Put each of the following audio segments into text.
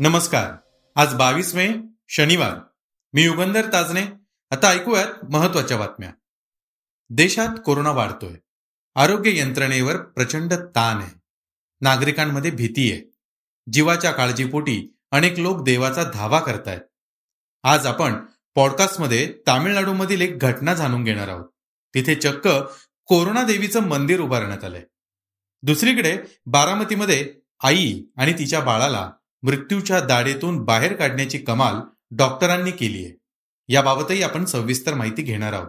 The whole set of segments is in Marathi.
नमस्कार. आज बावीस मे शनिवार. मी युगंधर ताजने आता ऐकूयात महत्त्वाच्या बातम्या. देशात कोरोना वाढतोय. आरोग्य यंत्रणेवर प्रचंड ताण आहे. नागरिकांमध्ये भीती आहे. जीवाच्या काळजीपोटी अनेक लोक देवाचा धावा करतायत. आज आपण पॉडकास्टमध्ये तामिळनाडूमधील एक घटना जाणून घेणार आहोत. तिथे चक्क कोरोना देवीचं मंदिर उभारण्यात आलंय. दुसरीकडे बारामतीमध्ये आई आणि तिच्या बाळाला मृत्यूच्या दाढेतून बाहेर काढण्याची कमाल डॉक्टरांनी केली आहे. याबाबतही आपण सविस्तर माहिती घेणार आहोत.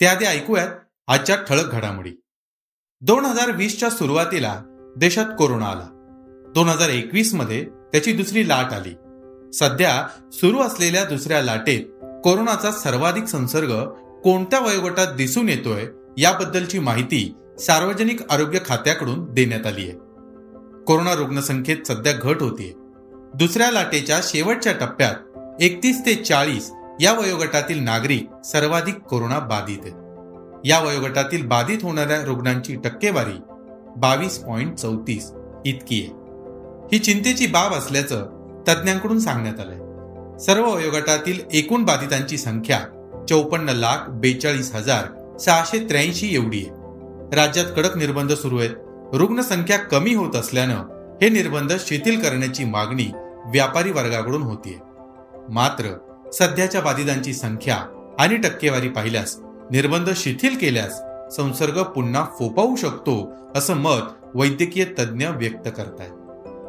त्याआधी ऐकूयात आजच्या ठळक घडामोडी. दोन हजार वीसच्या सुरुवातीला देशात कोरोना आला. दोन हजार एकवीसमध्ये त्याची दुसरी लाट आली. सध्या सुरू असलेल्या दुसऱ्या लाटेत कोरोनाचा सर्वाधिक संसर्ग कोणत्या वयोगटात दिसून येतोय याबद्दलची माहिती सार्वजनिक आरोग्य खात्याकडून देण्यात आली आहे. कोरोना रुग्णसंख्येत सध्या घट होतीये. दुसऱ्या लाटेच्या शेवटच्या टप्प्यात एकतीस ते चाळीस या वयोगटातील नागरिक सर्वाधिक कोरोना बाधित आहेत. या वयोगटातील बाधित होणाऱ्या रुग्णांची टक्केवारी बावीस पॉईंट चौतीस इतकी आहे. ही चिंतेची बाब असल्याचं तज्ज्ञांकडून सांगण्यात आलंय. सर्व वयोगटातील एकूण बाधितांची संख्या चौपन्न लाख बेचाळीस हजार सहाशे त्र्याऐंशी एवढी आहे. राज्यात कडक निर्बंध सुरू आहेत. रुग्णसंख्या कमी होत असल्यानं हे निर्बंध शिथिल करण्याची मागणी व्यापारी वर्गाकडून होतीये. मात्र सध्याच्या बाधितांची संख्या आणि टक्केवारी पाहिल्यास निर्बंध शिथिल केल्यास संसर्ग पुन्हा फोपावू शकतो असं मत वैद्यकीय तज्ज्ञ व्यक्त करतायत.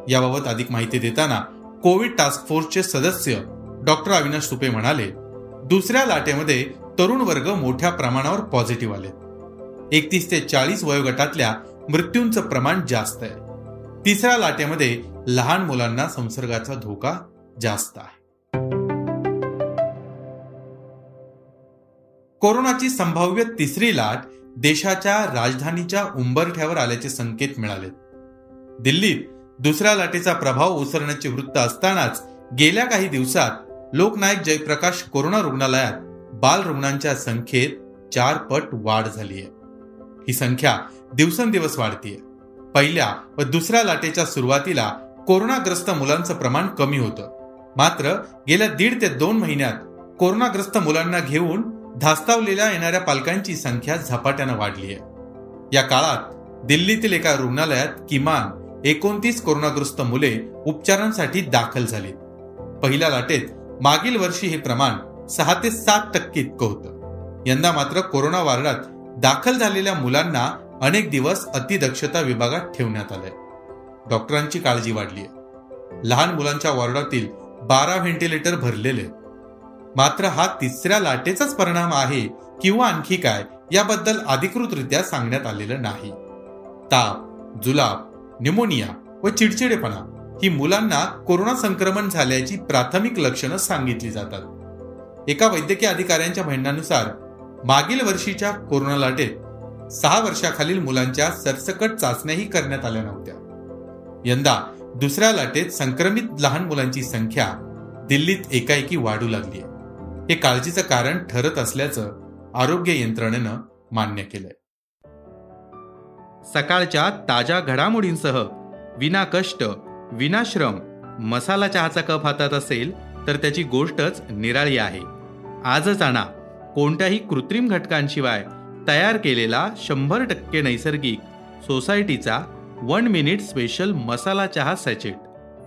याबाबत अधिक माहिती देताना कोविड टास्क फोर्सचे सदस्य डॉक्टर अविनाश सुपे म्हणाले दुसऱ्या लाटेमध्ये तरुण वर्ग मोठ्या प्रमाणावर पॉझिटिव्ह आले एकतीस ते चाळीस वयोगटातल्या मृत्यूंचं प्रमाण जास्त आहे. तिसऱ्या लाटेमध्ये लहान मुलांना संसर्गाचा धोका जास्त आहे. कोरोनाची संभाव्य तिसरी लाट देशाच्या राजधानीच्या उंबरठ्यावर आल्याचे संकेत मिळाले. दिल्लीत दुसऱ्या लाटेचा प्रभाव ओसरण्याचे वृत्त असतानाच गेल्या काही दिवसात लोकनायक जयप्रकाश कोरोना रुग्णालयात बाल रुग्णांच्या संख्येत चार पट वाढ झाली आहे ही संख्या दिवसेंदिवस वाढतीये. पहिल्या व दुसऱ्या लाटेच्या सुरुवातीला कोरोनाग्रस्त मुलांचं प्रमाण कमी होतं. मात्र गेल्या दीड ते दोन महिन्यात कोरोनाग्रस्त मुलांना घेऊन धास्तावलेल्या येणाऱ्या पालकांची संख्या झपाट्यानं वाढली आहे. या काळात दिल्लीतील एका रुग्णालयात किमान एकोणतीस कोरोनाग्रस्त मुले उपचारांसाठी दाखल झाली पहिल्या लाटेत मागील वर्षी हे प्रमाण सहा ते सात टक्के इतकं होतं. यंदा मात्र कोरोना वार्डात दाखल झालेल्या मुलांना अनेक दिवस अतिदक्षता विभागात ठेवण्यात आलंय. डॉक्टरांची काळजी वाढली आहे. लहान मुलांच्या वॉर्डातील बारा व्हेंटिलेटर भरलेले मात्र हा तिसऱ्या लाटेचाच परिणाम आहे किंवा आणखी काय याबद्दल अधिकृतरित्या सांगण्यात आलेलं नाही. ताप जुलाब न्युमोनिया व चिडचिडेपणा ही मुलांना कोरोना संक्रमण झाल्याची प्राथमिक लक्षणं सांगितली जातात. एका वैद्यकीय अधिकाऱ्यांच्या म्हणण्यानुसार मागील वर्षीच्या कोरोना लाटेत सहा वर्षाखालील मुलांच्या सरसकट चाचण्याही करण्यात आल्या नव्हत्या. यंदा दुसऱ्या लाटेत संक्रमित लहान मुलांची संख्या दिल्लीत एकाएकी वाढू लागली आहे हे काळजीचं कारण ठरत असल्याचं आरोग्य यंत्रणेनं मान्य केलंय. सकाळच्या ताज्या घडामोडींसह विना कष्ट विनाश्रम मसाला चहाचा कप हातात असेल तर त्याची गोष्टच निराळी आहे. आजच आणा. कोणत्याही कृत्रिम घटकांशिवाय तयार केलेला शंभर टक्के नैसर्गिक सोसायटीचा वन मिनिट स्पेशल मसाला चहा सॅचेट.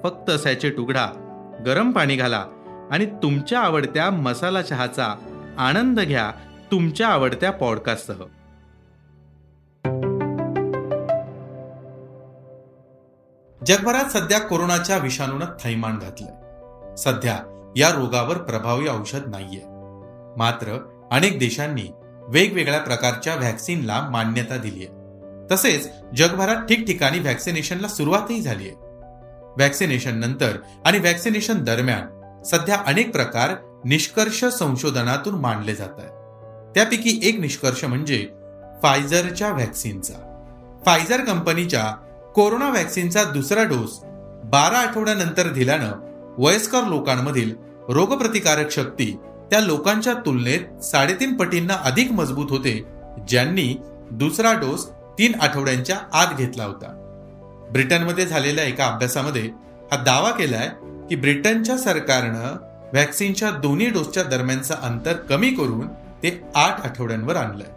फक्त सॅचेट उघडा गरम पाणी घाला आणि तुमच्या आवडत्या मसाला चहाचा आनंद घ्या तुमच्या आवडत्या पॉडकास्टसह. जगभरात सध्या कोरोनाच्या विषाणूनं थैमान घातलंय. सध्या या रोगावर प्रभावी औषध नाहीये. मात्र अनेक देशांनी वेगवेगळ्या प्रकारच्या व्हॅक्सिनला मान्यता दिली आहे तसेच जगभरात ठिकठिकाणी व्हॅक्सिनेशनला सुरुवातही झाली आहे. व्हॅक्सिनेशन नंतर आणि व्हॅक्सिनेशन दरम्यान सध्या अनेक प्रकार निष्कर्ष संशोधनातून मांडले जात आहेत. त्यापैकी एक निष्कर्ष म्हणजे फायझरच्या व्हॅक्सिनचा फायझर कंपनीच्या कोरोना व्हॅक्सिनचा दुसरा डोस बारा आठवड्यानंतर दिल्यानं वयस्कर लोकांमधील रोगप्रतिकारक शक्ती त्या लोकांच्या तुलनेत साडेतीन पटींना अधिक मजबूत होते ज्यांनी दुसरा डोस तीन आठवड्यांच्या आत घेतला होता. ब्रिटनमध्ये झालेल्या एका अभ्यासामध्ये हा दावा केलाय की ब्रिटनच्या सरकारनं व्हॅक्सिनच्या दोन्ही डोसच्या दरम्यानचं अंतर कमी करून ते आठ आठवड्यांवर आणलंय.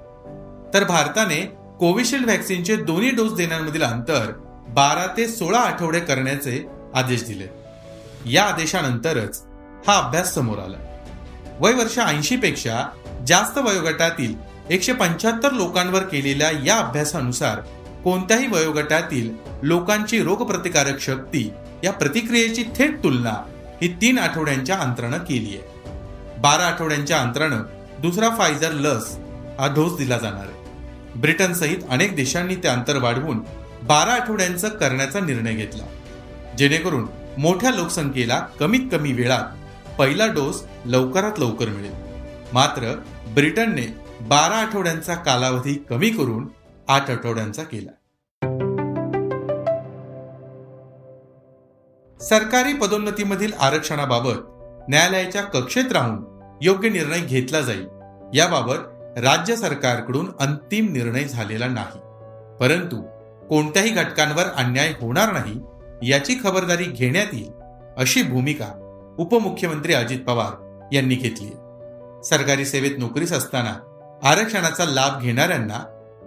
तर भारताने कोविशिल्ड व्हॅक्सिनचे दोन्ही डोस देण्यामधील अंतर बारा ते सोळा आठवडे करण्याचे आदेश दिले. या आदेशानंतरच हा अभ्यास समोर आला. वय वर्ष ऐंशी पेक्षा जास्त वयोगटातील एकशे पंच्याहत्तर लोकांवर केलेल्या या अभ्यासानुसार कोणत्याही वयोगटातील लोकांची रोगप्रतिकारक शक्ती या प्रतिक्रियेची थेट तुलना ही तीन आठवड्यांच्या अंतरानं केली आहे. बारा आठवड्यांच्या अंतरानं दुसरा फायझर लस हा डोस दिला जाणार आहे. ब्रिटन सहित अनेक देशांनी ते अंतर वाढवून बारा आठवड्यांचं करण्याचा निर्णय घेतला. जेणेकरून मोठ्या लोकसंख्येला कमीत कमी वेळात पहिला डोस लवकरात लवकर मिळेल. मात्र ब्रिटनने बारा आठवड्यांचा कालावधी कमी करून आठ आठवड्यांचा केला. सरकारी पदोन्नतीमधील आरक्षणाबाबत न्यायालयाच्या कक्षेत राहून योग्य निर्णय घेतला जाईल याबाबत राज्य सरकारकडून अंतिम निर्णय झालेला नाही. परंतु कोणत्याही घटकांवर अन्याय होणार नाही याची खबरदारी घेण्यात येईल अशी भूमिका उपमुख्यमंत्री अजित पवार यांनी घेतली सरकारी सेवेत नोकरीस असताना आरक्षणाचा लाभ घेणाऱ्यांना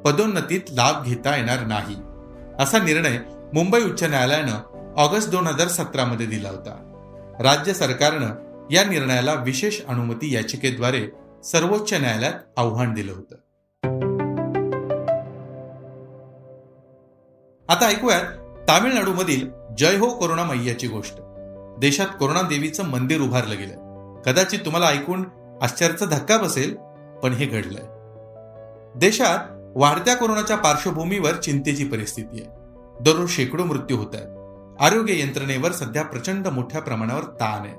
पदोन्नतीत लाभ घेता येणार नाही असा निर्णय मुंबई उच्च न्यायालयानं ऑगस्ट दोन हजार सतरा मध्ये दिला होता. राज्य सरकारनं या निर्णयाला विशेष अनुमती याचिकेद्वारे सर्वोच्च न्यायालयात आव्हान दिलं होतं. आता ऐकूयात तामिळनाडूमधील जय हो कोरोना मैयाची गोष्ट. देशात कोरोना देवीचं मंदिर उभारलं गेलं. कदाचित तुम्हाला ऐकून आश्चर्याचा धक्का बसेल पण हे घडलंय. देशात वाढत्या कोरोनाच्या पार्श्वभूमीवर चिंतेची परिस्थिती आहे. दररोज शेकडो मृत्यू होत आहेत. आरोग्य यंत्रणेवर सध्या प्रचंड मोठ्या प्रमाणावर ताण आहे.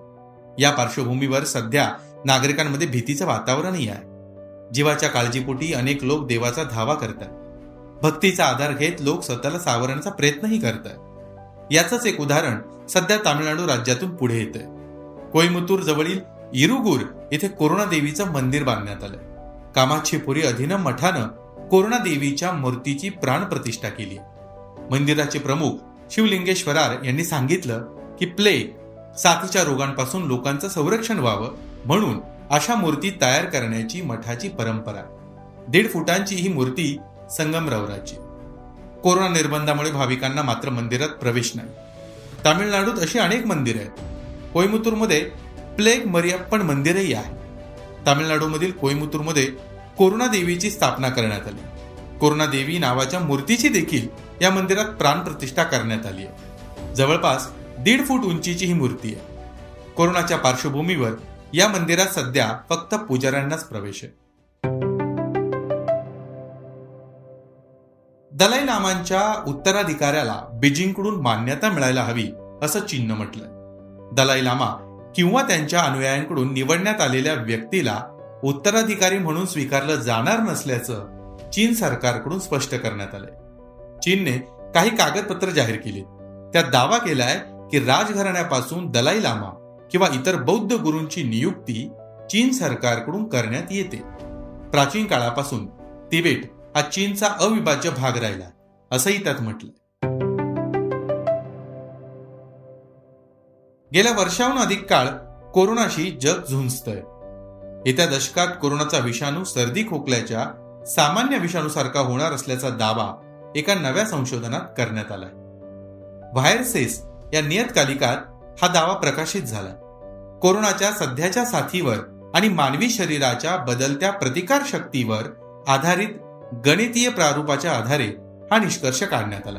या पार्श्वभूमीवर सध्या नागरिकांमध्ये भीतीचं वातावरणही आहे. जीवाच्या काळजीपोटी अनेक लोक देवाचा धावा करतात. भक्तीचा आधार घेत लोक स्वतःला सावरण्याचा प्रयत्नही करतात. याचंच एक उदाहरण सध्या तामिळनाडू राज्यातून पुढे येत आहे कोईमुतूर जवळील इरुगुर येथे कोरोना देवीचं मंदिर बांधण्यात आलं कामाक्षीपुरी अधीनम मठानं कोरोनादेवीच्या मूर्तीची प्राण प्रतिष्ठा केली. मंदिराचे प्रमुख शिवलिंगेश्वरार यांनी सांगितलं की प्लेग साथीच्या रोगांपासून लोकांचं संरक्षण व्हावं म्हणून अशा मूर्ती तयार करण्याची मठाची परंपरा. दीड फुटांची ही मूर्ती संगमरवराची कोरोना निर्बंधामुळे भाविकांना मात्र मंदिरात प्रवेश नाही. तामिळनाडूत अशी अनेक मंदिरं आहेत. कोईमुतूरमध्ये प्लेग मरियप्पन मंदिरही आहे. तामिळनाडूमधील कोईमुतूरमध्ये कोरोना देवीची स्थापना करण्यात आली. कोरोना देवी नावाच्या मूर्तीची देखील या मंदिरात प्राण प्रतिष्ठा करण्यात आली आहे. जवळपास दीड फूट उंचीची ही मूर्ती आहे. कोरोनाच्या पार्श्वभूमीवर या मंदिरात सध्या फक्त पुजाऱ्यांनाच प्रवेश आहे. दलाई लामांच्या उत्तराधिकाऱ्याला बीजिंगकडून मान्यता मिळायला हवी असं चीननं म्हटलंय. दलाई लामा किंवा त्यांच्या अनुयायांकडून निवडण्यात आलेल्या व्यक्तीला उत्तराधिकारी म्हणून स्वीकारलं जाणार नसल्याचं चीन सरकारकडून स्पष्ट करण्यात आलंय. चीनने काही कागदपत्र जाहीर केली. त्यात दावा केलाय की राजघराण्यापासून दलाई लामा किंवा इतर बौद्ध गुरूंची नियुक्ती चीन सरकारकडून करण्यात येते. प्राचीन काळापासून तिबेट हा चीनचा अविभाज्य भाग राहिला असंही त्यात म्हटलंय. गेल्या वर्षाहून अधिक काळ कोरोनाशी जग झुंजतय. येत्या दशकात कोरोनाचा विषाणू सर्दी खोकल्याच्या सामान्य विषाणूसारखा होणार असल्याचा दावा एका नव्या संशोधनात करण्यात आलाय. व्हायरसेस या नियतकालिकात हा दावा प्रकाशित झाला कोरोनाच्या सध्याच्या साथीवर आणि मानवी शरीराच्या बदलत्या प्रतिकार शक्तीवर आधारित गणितीय प्रारूपाच्या आधारे हा निष्कर्ष काढण्यात आला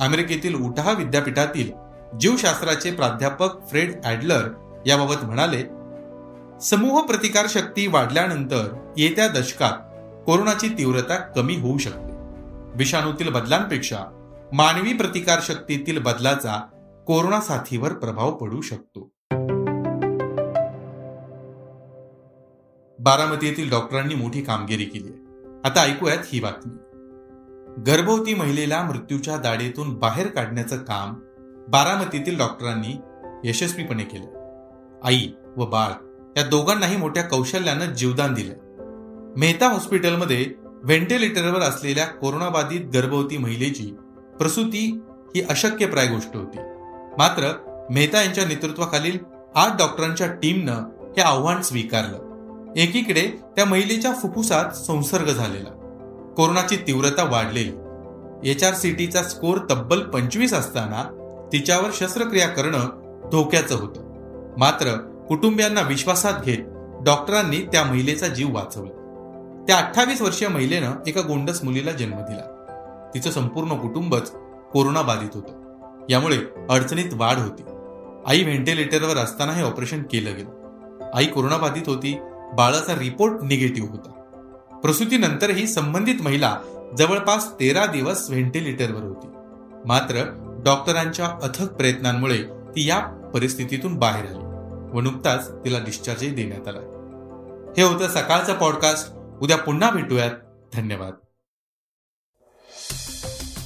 अमेरिकेतील उटाहा विद्यापीठातील जीवशास्त्राचे प्राध्यापक फ्रेड ॲडलर याबाबत म्हणाले समूह प्रतिकार शक्ती वाढल्यानंतर येत्या दशकात कोरोनाची तीव्रता कमी होऊ शकते. विषाणूतील बदलांपेक्षा मानवी प्रतिकार शक्तीतील बदलाचा कोरोना साथीवर प्रभाव पडू शकतो. बारामती येथील डॉक्टरांनी मोठी कामगिरी केली आहे. आता ऐकूयात ही बातमी. गर्भवती महिलेला मृत्यूच्या दाढेतून बाहेर काढण्याचं काम बारामतीतील डॉक्टरांनी यशस्वीपणे केलं. आई व बाळ या दोघांनाही मोठ्या कौशल्यानं जीवदान दिलं. मेहता हॉस्पिटलमध्ये व्हेंटिलेटरवर असलेल्या कोरोनाबाधित गर्भवती महिलेची प्रसूती ही अशक्यप्राय गोष्ट होती. मात्र मेहता यांच्या नेतृत्वाखालील आठ डॉक्टरांच्या टीमनं हे आव्हान स्वीकारलं. एकीकडे त्या महिलेच्या फुफ्फुसात संसर्ग झालेला. कोरोनाची तीव्रता वाढलेली. एच आर सी टीचा स्कोर तब्बल पंचवीस असताना तिच्यावर शस्त्रक्रिया करणं धोक्याचं होतं. मात्र कुटुंबियांना विश्वासात घेत डॉक्टरांनी त्या महिलेचा जीव वाचवला. त्या अठ्ठावीस वर्षीय महिलेनं एका गोंडस मुलीला जन्म दिला. तिचं संपूर्ण कुटुंबच कोरोना बाधित होतं. यामुळे अडचणीत वाढ होती. आई व्हेंटिलेटरवर असताना हे ऑपरेशन केलं गेलं. आई कोरोना बाधित होती बाळाचा रिपोर्ट निगेटिव्ह होता. प्रसूतीनंतरही संबंधित महिला जवळपास तेरा दिवस व्हेंटिलेटरवर होती. मात्र डॉक्टरांच्या अथक प्रयत्नांमुळे ती या परिस्थितीतून बाहेर आली व नुकताच तिला डिस्चार्जही देण्यात आला. हे होतं सकाळचं पॉडकास्ट उद्या पुन्हा भेटूयात. धन्यवाद.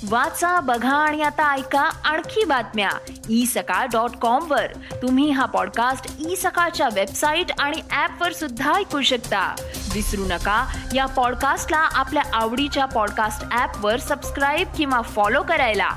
वाचा बघा आणि आता ऐका आणखी बातम्या. ई सकाळ डॉट कॉम वर. तुम्ही हा पॉडकास्ट ई सकाळच्या वेबसाईट आणि ऍप वर सुद्धा ऐकू शकता. विसरू नका या पॉडकास्टला आपल्या आवडीच्या पॉडकास्ट ऍप वर सबस्क्राईब किंवा फॉलो करायला.